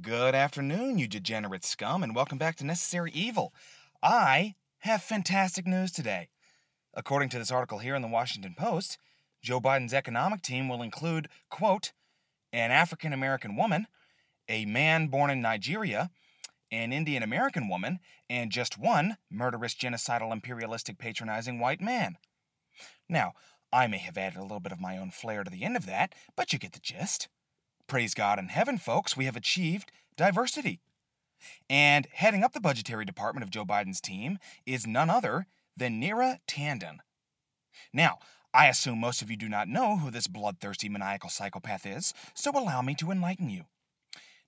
Good afternoon, you degenerate scum, and welcome back to Necessary Evil. I have fantastic news today. According to this article here in the Washington Post, Joe Biden's economic team will include, quote, an African American woman, a man born in Nigeria, an Indian American woman, and just one murderous, genocidal, imperialistic, patronizing white man. Now, I may have added a little bit of my own flair to the end of that, but you get the gist. Praise God in heaven, folks, we have achieved diversity. And heading up the budgetary department of Joe Biden's team is none other than Neera Tanden. Now, I assume most of you do not know who this bloodthirsty maniacal psychopath is, so allow me to enlighten you.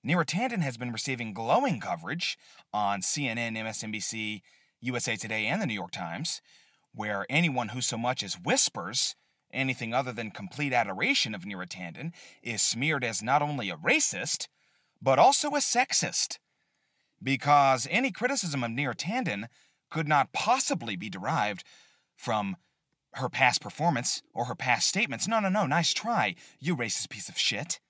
Neera Tanden has been receiving glowing coverage on CNN, MSNBC, USA Today, and the New York Times, where anyone who so much as whispers anything other than complete adoration of Neera Tanden is smeared as not only a racist, but also a sexist. Because any criticism of Neera Tanden could not possibly be derived from her past performance or her past statements. No, no, no, nice try, you racist piece of shit.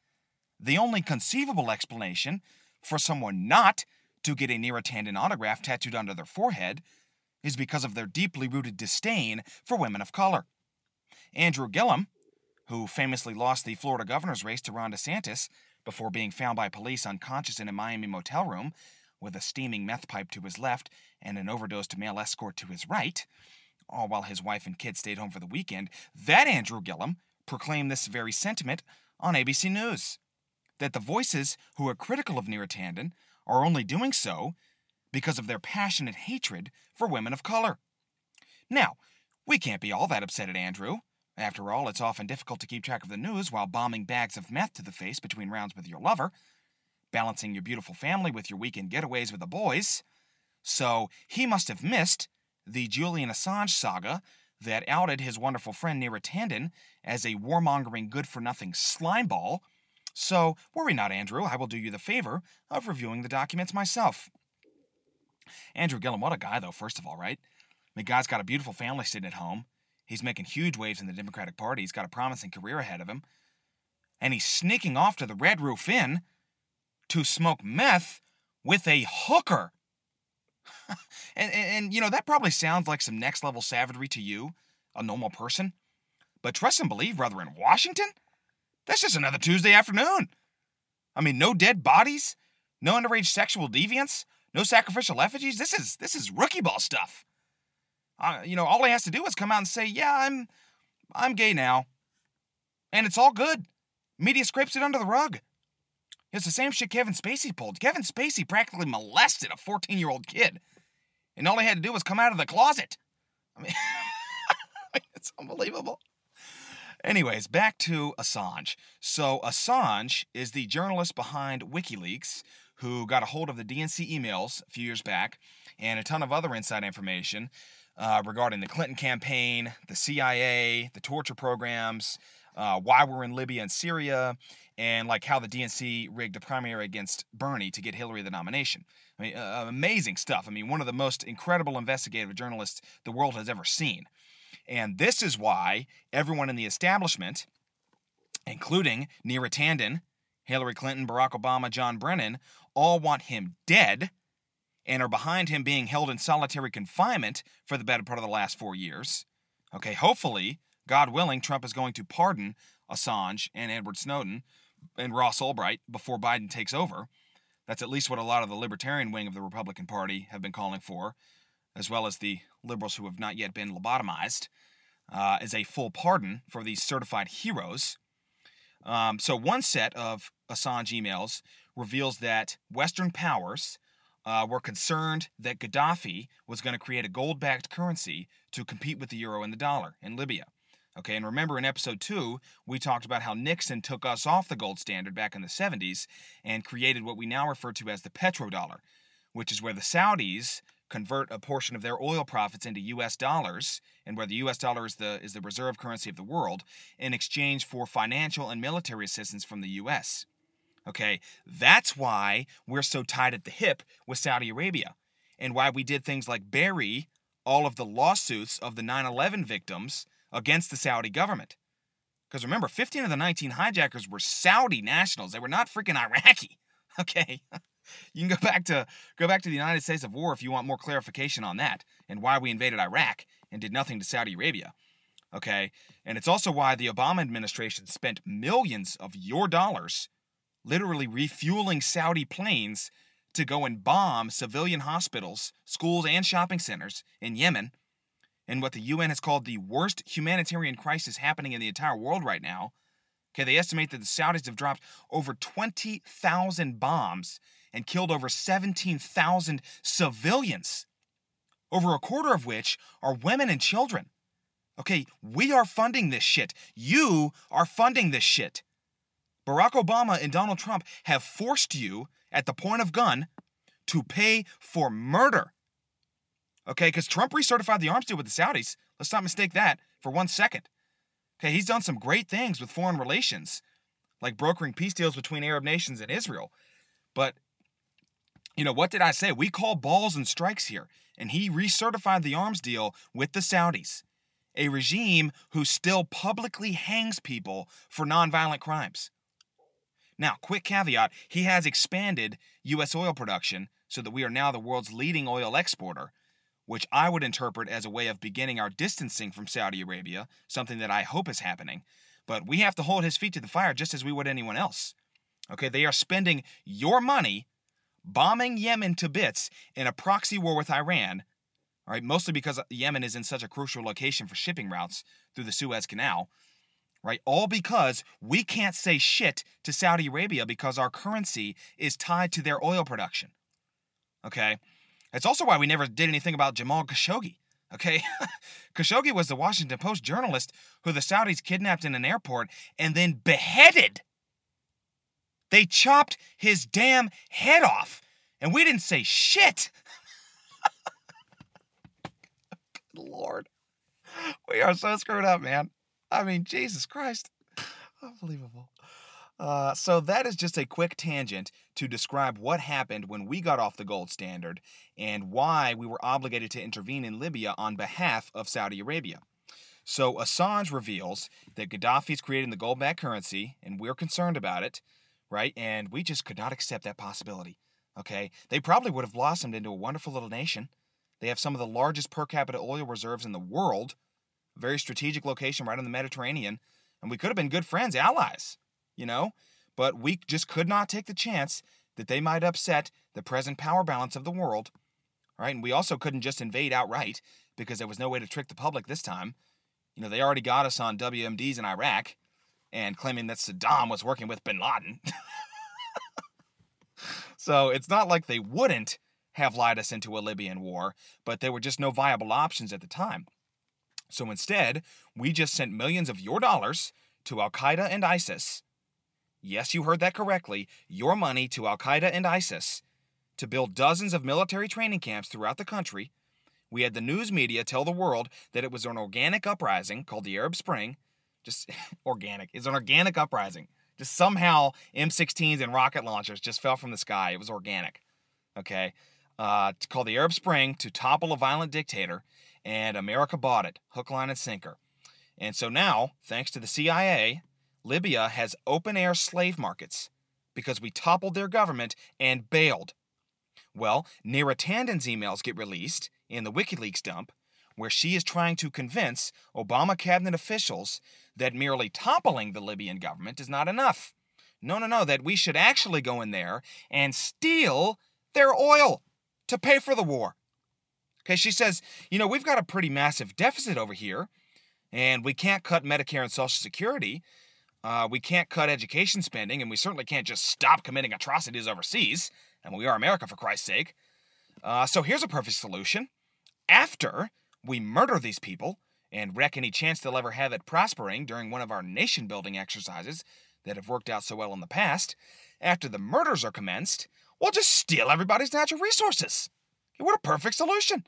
The only conceivable explanation for someone not to get a Neera Tanden autograph tattooed onto their forehead is because of their deeply rooted disdain for women of color. Andrew Gillum, who famously lost the Florida governor's race to Ron DeSantis before being found by police unconscious in a Miami motel room with a steaming meth pipe to his left and an overdosed male escort to his right, all while his wife and kids stayed home for the weekend, that Andrew Gillum proclaimed this very sentiment on ABC News that the voices who are critical of Neera Tanden are only doing so because of their passionate hatred for women of color. Now, we can't be all that upset at Andrew. After all, it's often difficult to keep track of the news while bombing bags of meth to the face between rounds with your lover, balancing your beautiful family with your weekend getaways with the boys. So he must have missed the Julian Assange saga that outed his wonderful friend Neera Tanden as a warmongering good for nothing slimeball. So worry not, Andrew. I will do you the favor of reviewing the documents myself. Andrew Gillum, what a guy, though, first of all, right? The guy's got a beautiful family sitting at home. He's making huge waves in the Democratic Party. He's got a promising career ahead of him. And he's sneaking off to the Red Roof Inn to smoke meth with a hooker. and, and, and, you know, that probably sounds like some next level savagery to you, a normal person. But trust and believe, brother, in Washington, that's just another Tuesday afternoon. I mean, no dead bodies, no underage sexual deviants, no sacrificial effigies. This is this is rookie ball stuff. Uh, you know, all he has to do is come out and say, "Yeah, I'm I'm gay now," and it's all good. Media scrapes it under the rug. It's the same shit Kevin Spacey pulled. Kevin Spacey practically molested a 14 year old kid, and all he had to do was come out of the closet. I mean, it's unbelievable. Anyways, back to Assange. So, Assange is the journalist behind WikiLeaks who got a hold of the DNC emails a few years back and a ton of other inside information uh, regarding the Clinton campaign, the CIA, the torture programs, uh, why we're in Libya and Syria, and like how the DNC rigged a primary against Bernie to get Hillary the nomination. I mean, uh, amazing stuff. I mean, one of the most incredible investigative journalists the world has ever seen. And this is why everyone in the establishment, including Neera Tanden, Hillary Clinton, Barack Obama, John Brennan, all want him dead and are behind him being held in solitary confinement for the better part of the last four years. Okay, hopefully, God willing, Trump is going to pardon Assange and Edward Snowden and Ross Ulbricht before Biden takes over. That's at least what a lot of the libertarian wing of the Republican Party have been calling for, as well as the liberals who have not yet been lobotomized, uh, as a full pardon for these certified heroes. Um, so, one set of Assange emails reveals that Western powers uh, were concerned that Gaddafi was going to create a gold backed currency to compete with the euro and the dollar in Libya. Okay, and remember in episode two, we talked about how Nixon took us off the gold standard back in the 70s and created what we now refer to as the petrodollar, which is where the Saudis convert a portion of their oil profits into US dollars and where the US dollar is the is the reserve currency of the world in exchange for financial and military assistance from the US. Okay, that's why we're so tied at the hip with Saudi Arabia and why we did things like bury all of the lawsuits of the 9 11 victims against the Saudi government. Because remember, 15 of the 19 hijackers were Saudi nationals, they were not freaking Iraqi. Okay. You can go back to go back to the United States of War if you want more clarification on that and why we invaded Iraq and did nothing to Saudi Arabia. Okay? And it's also why the Obama administration spent millions of your dollars literally refueling Saudi planes to go and bomb civilian hospitals, schools, and shopping centers in Yemen in what the UN has called the worst humanitarian crisis happening in the entire world right now. Okay, they estimate that the Saudis have dropped over 20,000 bombs and killed over 17,000 civilians, over a quarter of which are women and children. Okay, we are funding this shit. You are funding this shit. Barack Obama and Donald Trump have forced you at the point of gun to pay for murder. Okay, because Trump recertified the arms deal with the Saudis. Let's not mistake that for one second. Okay, he's done some great things with foreign relations, like brokering peace deals between Arab nations and Israel. But, you know, what did I say? We call balls and strikes here. And he recertified the arms deal with the Saudis, a regime who still publicly hangs people for nonviolent crimes. Now, quick caveat he has expanded U.S. oil production so that we are now the world's leading oil exporter, which I would interpret as a way of beginning our distancing from Saudi Arabia, something that I hope is happening. But we have to hold his feet to the fire just as we would anyone else. Okay, they are spending your money bombing Yemen to bits in a proxy war with Iran, all right, mostly because Yemen is in such a crucial location for shipping routes through the Suez Canal right? All because we can't say shit to Saudi Arabia because our currency is tied to their oil production. Okay? It's also why we never did anything about Jamal Khashoggi. Okay? Khashoggi was the Washington Post journalist who the Saudis kidnapped in an airport and then beheaded. They chopped his damn head off, and we didn't say shit. Good Lord. We are so screwed up, man. I mean, Jesus Christ. Unbelievable. Uh, so that is just a quick tangent to describe what happened when we got off the gold standard and why we were obligated to intervene in Libya on behalf of Saudi Arabia. So Assange reveals that Gaddafi's creating the gold-backed currency, and we're concerned about it, right? And we just could not accept that possibility. Okay, they probably would have blossomed into a wonderful little nation. They have some of the largest per capita oil reserves in the world very strategic location right on the Mediterranean, and we could have been good friends, allies, you know? But we just could not take the chance that they might upset the present power balance of the world, right? And we also couldn't just invade outright because there was no way to trick the public this time. You know, they already got us on WMDs in Iraq and claiming that Saddam was working with bin Laden. so it's not like they wouldn't have lied us into a Libyan war, but there were just no viable options at the time. So instead, we just sent millions of your dollars to Al Qaeda and ISIS. Yes, you heard that correctly. Your money to Al Qaeda and ISIS to build dozens of military training camps throughout the country. We had the news media tell the world that it was an organic uprising called the Arab Spring. Just organic. It's an organic uprising. Just somehow M16s and rocket launchers just fell from the sky. It was organic. Okay. Uh, called the Arab Spring to topple a violent dictator and America bought it, hook, line, and sinker. And so now, thanks to the CIA, Libya has open air slave markets because we toppled their government and bailed. Well, Neera Tanden's emails get released in the WikiLeaks dump, where she is trying to convince Obama cabinet officials that merely toppling the Libyan government is not enough. No, no, no, that we should actually go in there and steal their oil to pay for the war. Okay, she says, you know, we've got a pretty massive deficit over here, and we can't cut Medicare and Social Security. Uh, we can't cut education spending, and we certainly can't just stop committing atrocities overseas. And we are America, for Christ's sake. Uh, so here's a perfect solution. After we murder these people and wreck any chance they'll ever have at prospering during one of our nation building exercises that have worked out so well in the past, after the murders are commenced, we'll just steal everybody's natural resources. What a perfect solution.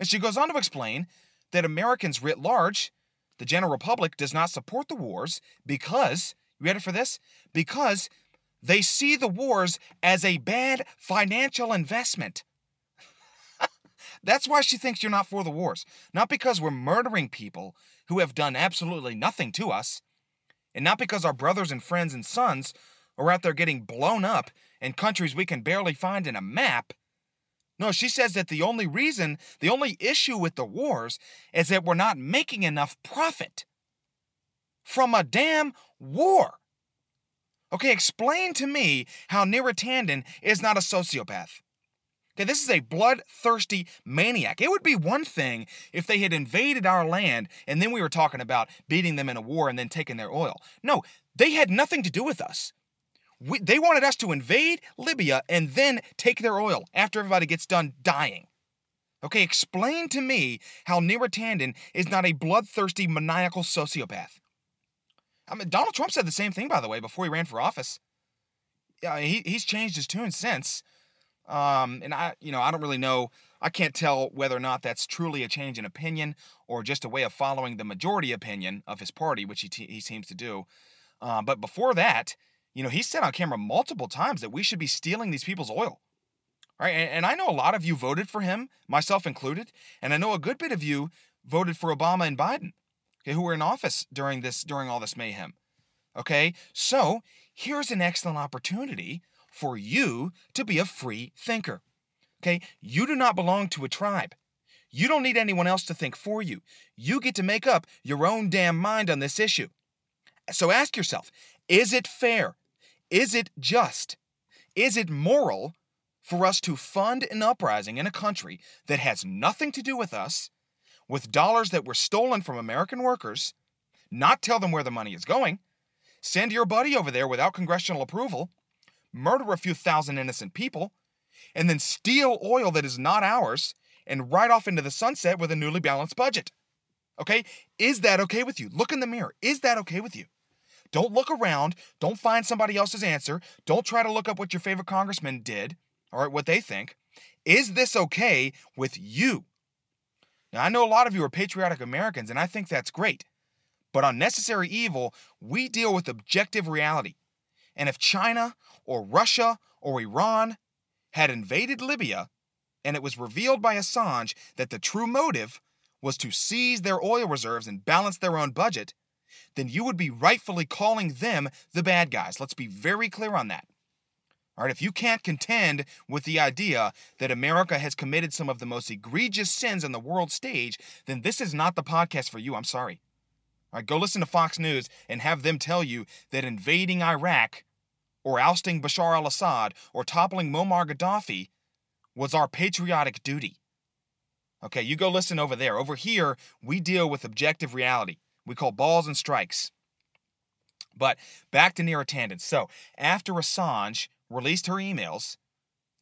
And she goes on to explain that Americans writ large, the general public, does not support the wars because, you ready for this? Because they see the wars as a bad financial investment. That's why she thinks you're not for the wars. Not because we're murdering people who have done absolutely nothing to us, and not because our brothers and friends and sons are out there getting blown up in countries we can barely find in a map. No, she says that the only reason, the only issue with the wars is that we're not making enough profit from a damn war. Okay, explain to me how Neera Tanden is not a sociopath. Okay, this is a bloodthirsty maniac. It would be one thing if they had invaded our land and then we were talking about beating them in a war and then taking their oil. No, they had nothing to do with us. We, they wanted us to invade Libya and then take their oil after everybody gets done dying. Okay, explain to me how Neera Tanden is not a bloodthirsty, maniacal sociopath. I mean, Donald Trump said the same thing, by the way, before he ran for office. Yeah, he, he's changed his tune since. Um, and I, you know, I don't really know. I can't tell whether or not that's truly a change in opinion or just a way of following the majority opinion of his party, which he, t- he seems to do. Uh, but before that, you know, he said on camera multiple times that we should be stealing these people's oil. Right? And, and I know a lot of you voted for him, myself included, and I know a good bit of you voted for Obama and Biden, okay, who were in office during this during all this mayhem. Okay? So, here's an excellent opportunity for you to be a free thinker. Okay? You do not belong to a tribe. You don't need anyone else to think for you. You get to make up your own damn mind on this issue. So ask yourself is it fair? Is it just? Is it moral for us to fund an uprising in a country that has nothing to do with us, with dollars that were stolen from American workers, not tell them where the money is going, send your buddy over there without congressional approval, murder a few thousand innocent people, and then steal oil that is not ours and ride off into the sunset with a newly balanced budget? Okay? Is that okay with you? Look in the mirror. Is that okay with you? Don't look around. Don't find somebody else's answer. Don't try to look up what your favorite congressman did or what they think. Is this okay with you? Now, I know a lot of you are patriotic Americans, and I think that's great. But on necessary evil, we deal with objective reality. And if China or Russia or Iran had invaded Libya, and it was revealed by Assange that the true motive was to seize their oil reserves and balance their own budget, then you would be rightfully calling them the bad guys. Let's be very clear on that. All right, if you can't contend with the idea that America has committed some of the most egregious sins on the world stage, then this is not the podcast for you. I'm sorry. All right, go listen to Fox News and have them tell you that invading Iraq or ousting Bashar al Assad or toppling Muammar Gaddafi was our patriotic duty. Okay, you go listen over there. Over here, we deal with objective reality we call balls and strikes. But back to Neera Tanden. So after Assange released her emails,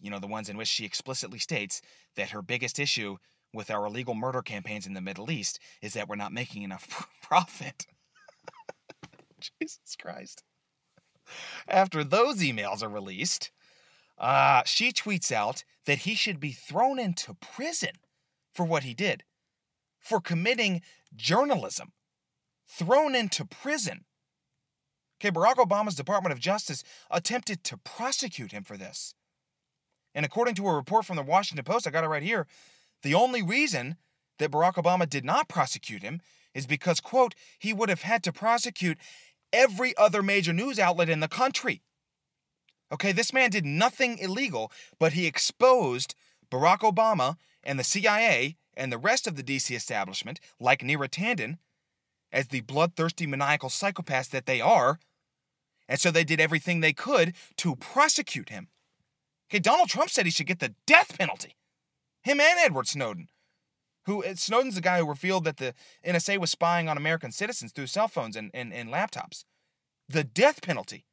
you know, the ones in which she explicitly states that her biggest issue with our illegal murder campaigns in the Middle East is that we're not making enough profit. Jesus Christ. After those emails are released, uh, she tweets out that he should be thrown into prison for what he did, for committing journalism thrown into prison. Okay, Barack Obama's Department of Justice attempted to prosecute him for this. And according to a report from the Washington Post, I got it right here, the only reason that Barack Obama did not prosecute him is because, quote, he would have had to prosecute every other major news outlet in the country. Okay, this man did nothing illegal, but he exposed Barack Obama and the CIA and the rest of the DC establishment, like Neera Tanden, as the bloodthirsty maniacal psychopaths that they are. And so they did everything they could to prosecute him. Okay, Donald Trump said he should get the death penalty. Him and Edward Snowden. Who uh, Snowden's the guy who revealed that the NSA was spying on American citizens through cell phones and, and, and laptops. The death penalty.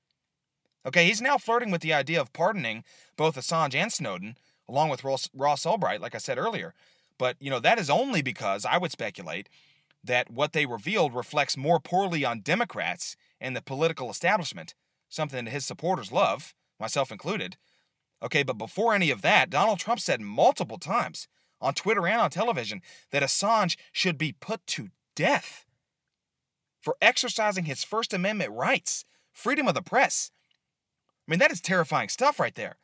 Okay, he's now flirting with the idea of pardoning both Assange and Snowden, along with Ross, Ross Ulbricht, like I said earlier. But, you know, that is only because, I would speculate, that what they revealed reflects more poorly on Democrats and the political establishment, something that his supporters love, myself included. Okay, but before any of that, Donald Trump said multiple times on Twitter and on television that Assange should be put to death for exercising his First Amendment rights, freedom of the press. I mean, that is terrifying stuff right there.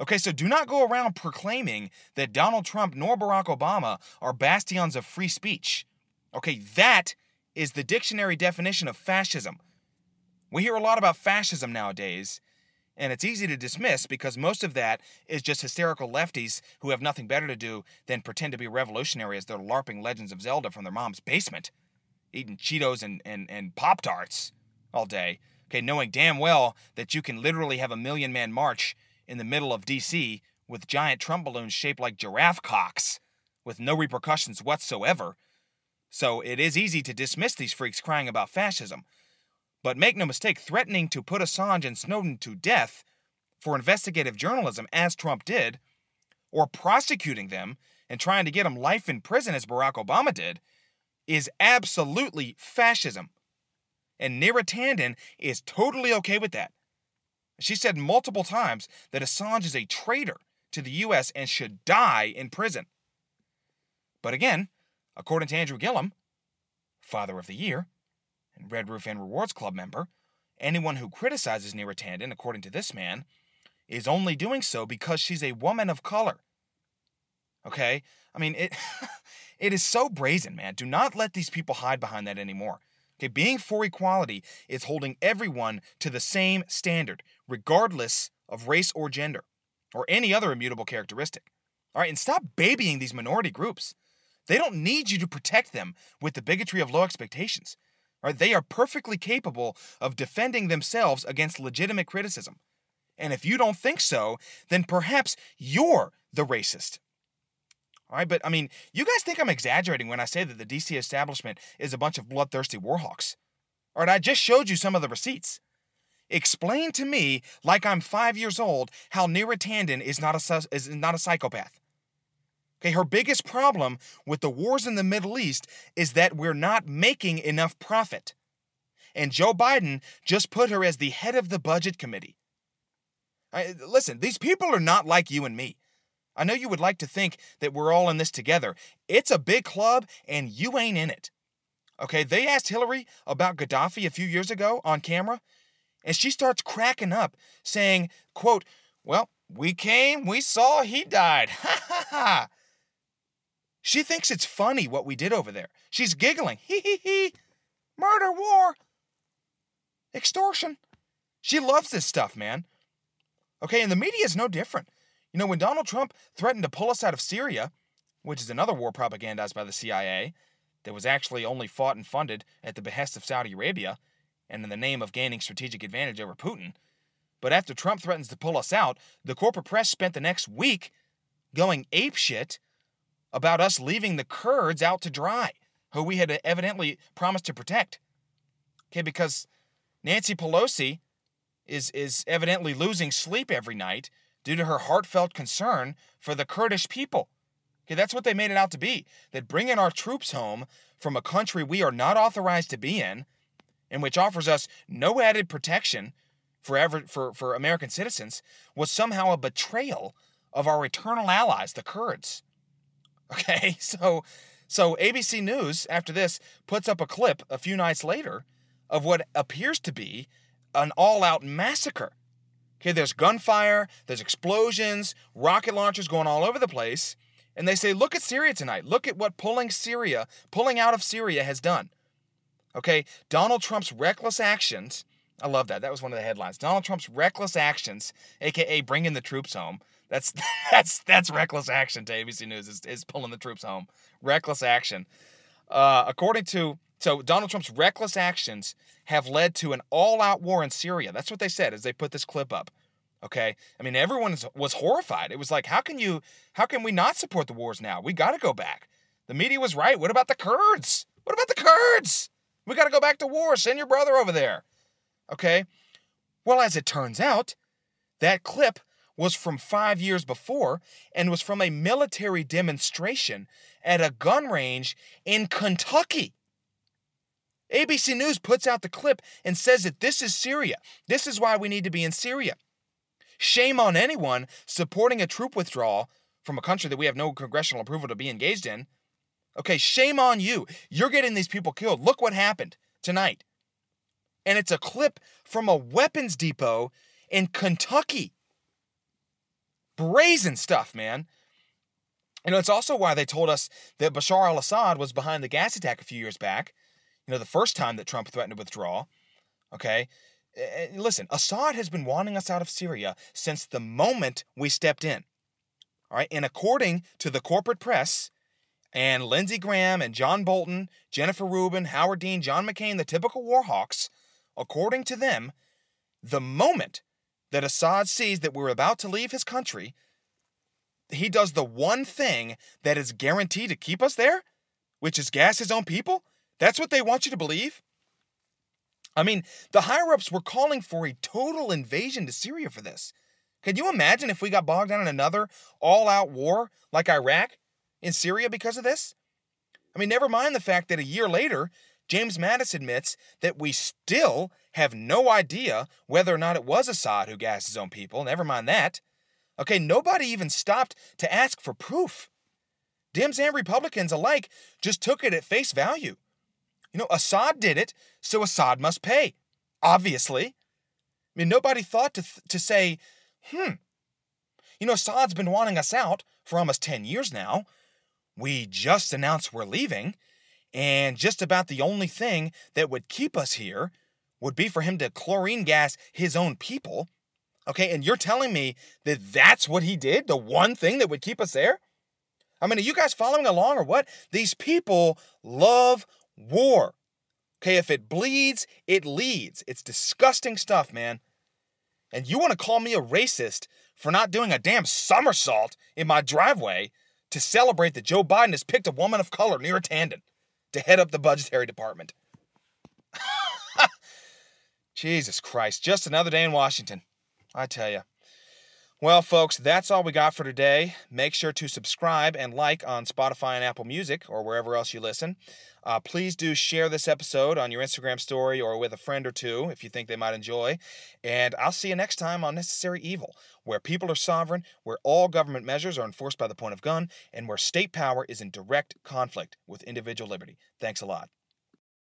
Okay, so do not go around proclaiming that Donald Trump nor Barack Obama are bastions of free speech. Okay, that is the dictionary definition of fascism. We hear a lot about fascism nowadays, and it's easy to dismiss because most of that is just hysterical lefties who have nothing better to do than pretend to be revolutionary as they're LARPing Legends of Zelda from their mom's basement, eating Cheetos and, and, and Pop Tarts all day. Okay, knowing damn well that you can literally have a million man march in the middle of DC with giant Trump balloons shaped like giraffe cocks with no repercussions whatsoever. So it is easy to dismiss these freaks crying about fascism. But make no mistake, threatening to put Assange and Snowden to death for investigative journalism, as Trump did, or prosecuting them and trying to get them life in prison, as Barack Obama did, is absolutely fascism. And Neera Tanden is totally okay with that. She said multiple times that Assange is a traitor to the U.S. and should die in prison. But again, according to Andrew Gillum, Father of the Year, and Red Roof Inn Rewards Club member, anyone who criticizes Neera Tanden, according to this man, is only doing so because she's a woman of color. Okay? I mean, it it is so brazen, man. Do not let these people hide behind that anymore. Okay, being for equality is holding everyone to the same standard, regardless of race or gender, or any other immutable characteristic. All right, and stop babying these minority groups. They don't need you to protect them with the bigotry of low expectations. Right? They are perfectly capable of defending themselves against legitimate criticism. And if you don't think so, then perhaps you're the racist. All right, but I mean, you guys think I'm exaggerating when I say that the DC establishment is a bunch of bloodthirsty warhawks. All right, I just showed you some of the receipts. Explain to me, like I'm five years old, how Neera Tanden is not a is not a psychopath. Okay, her biggest problem with the wars in the Middle East is that we're not making enough profit. And Joe Biden just put her as the head of the budget committee. I, listen, these people are not like you and me. I know you would like to think that we're all in this together. It's a big club and you ain't in it. Okay, they asked Hillary about Gaddafi a few years ago on camera, and she starts cracking up, saying, quote, Well, we came, we saw, he died. Ha ha ha. She thinks it's funny what we did over there. She's giggling. Hee hee hee. Murder, war, extortion. She loves this stuff, man. Okay, and the media is no different. You know, when Donald Trump threatened to pull us out of Syria, which is another war propagandized by the CIA, that was actually only fought and funded at the behest of Saudi Arabia and in the name of gaining strategic advantage over Putin. But after Trump threatens to pull us out, the corporate press spent the next week going apeshit about us leaving the Kurds out to dry, who we had evidently promised to protect. Okay, because Nancy Pelosi is, is evidently losing sleep every night due to her heartfelt concern for the Kurdish people. Okay, that's what they made it out to be. That bringing our troops home from a country we are not authorized to be in, and which offers us no added protection for, ever, for, for American citizens, was somehow a betrayal of our eternal allies, the Kurds. Okay, so so ABC News after this puts up a clip a few nights later of what appears to be an all-out massacre. Okay, there's gunfire, there's explosions, rocket launchers going all over the place, and they say, "Look at Syria tonight. Look at what pulling Syria, pulling out of Syria has done." Okay, Donald Trump's reckless actions. I love that. That was one of the headlines. Donald Trump's reckless actions, aka bringing the troops home, that's that's that's reckless action to ABC News is, is pulling the troops home. Reckless action. Uh, according to so Donald Trump's reckless actions have led to an all-out war in Syria. That's what they said as they put this clip up. Okay, I mean everyone was horrified. It was like, how can you, how can we not support the wars now? We got to go back. The media was right. What about the Kurds? What about the Kurds? We got to go back to war. Send your brother over there. Okay. Well, as it turns out, that clip was from five years before and was from a military demonstration at a gun range in Kentucky. ABC News puts out the clip and says that this is Syria. This is why we need to be in Syria. Shame on anyone supporting a troop withdrawal from a country that we have no congressional approval to be engaged in. Okay, shame on you. You're getting these people killed. Look what happened tonight. And it's a clip from a weapons depot in Kentucky brazen stuff, man. You know, it's also why they told us that Bashar al Assad was behind the gas attack a few years back. You know, the first time that Trump threatened to withdraw. Okay. listen, Assad has been wanting us out of Syria since the moment we stepped in. All right, and according to the corporate press, and Lindsey Graham and John Bolton, Jennifer Rubin, Howard Dean, John McCain, the typical war hawks, according to them, the moment that Assad sees that we're about to leave his country, he does the one thing that is guaranteed to keep us there, which is gas his own people. That's what they want you to believe. I mean, the higher ups were calling for a total invasion to Syria for this. Can you imagine if we got bogged down in another all out war like Iraq in Syria because of this? I mean, never mind the fact that a year later, James Mattis admits that we still have no idea whether or not it was Assad who gassed his own people. Never mind that. Okay, nobody even stopped to ask for proof. Dems and Republicans alike just took it at face value. You know, Assad did it, so Assad must pay. Obviously. I mean, nobody thought to, th- to say, hmm, you know, Assad's been wanting us out for almost 10 years now. We just announced we're leaving, and just about the only thing that would keep us here would be for him to chlorine gas his own people. Okay, and you're telling me that that's what he did? The one thing that would keep us there? I mean, are you guys following along or what? These people love war. Okay, if it bleeds, it leads. It's disgusting stuff, man. And you want to call me a racist for not doing a damn somersault in my driveway to celebrate that Joe Biden has picked a woman of color, Neera Tanden, to head up the budgetary department. Jesus Christ, just another day in Washington. I tell you. Well, folks, that's all we got for today. Make sure to subscribe and like on Spotify and Apple Music or wherever else you listen. Uh, please do share this episode on your Instagram story or with a friend or two if you think they might enjoy. And I'll see you next time on Necessary Evil, where people are sovereign, where all government measures are enforced by the point of gun, and where state power is in direct conflict with individual liberty. Thanks a lot.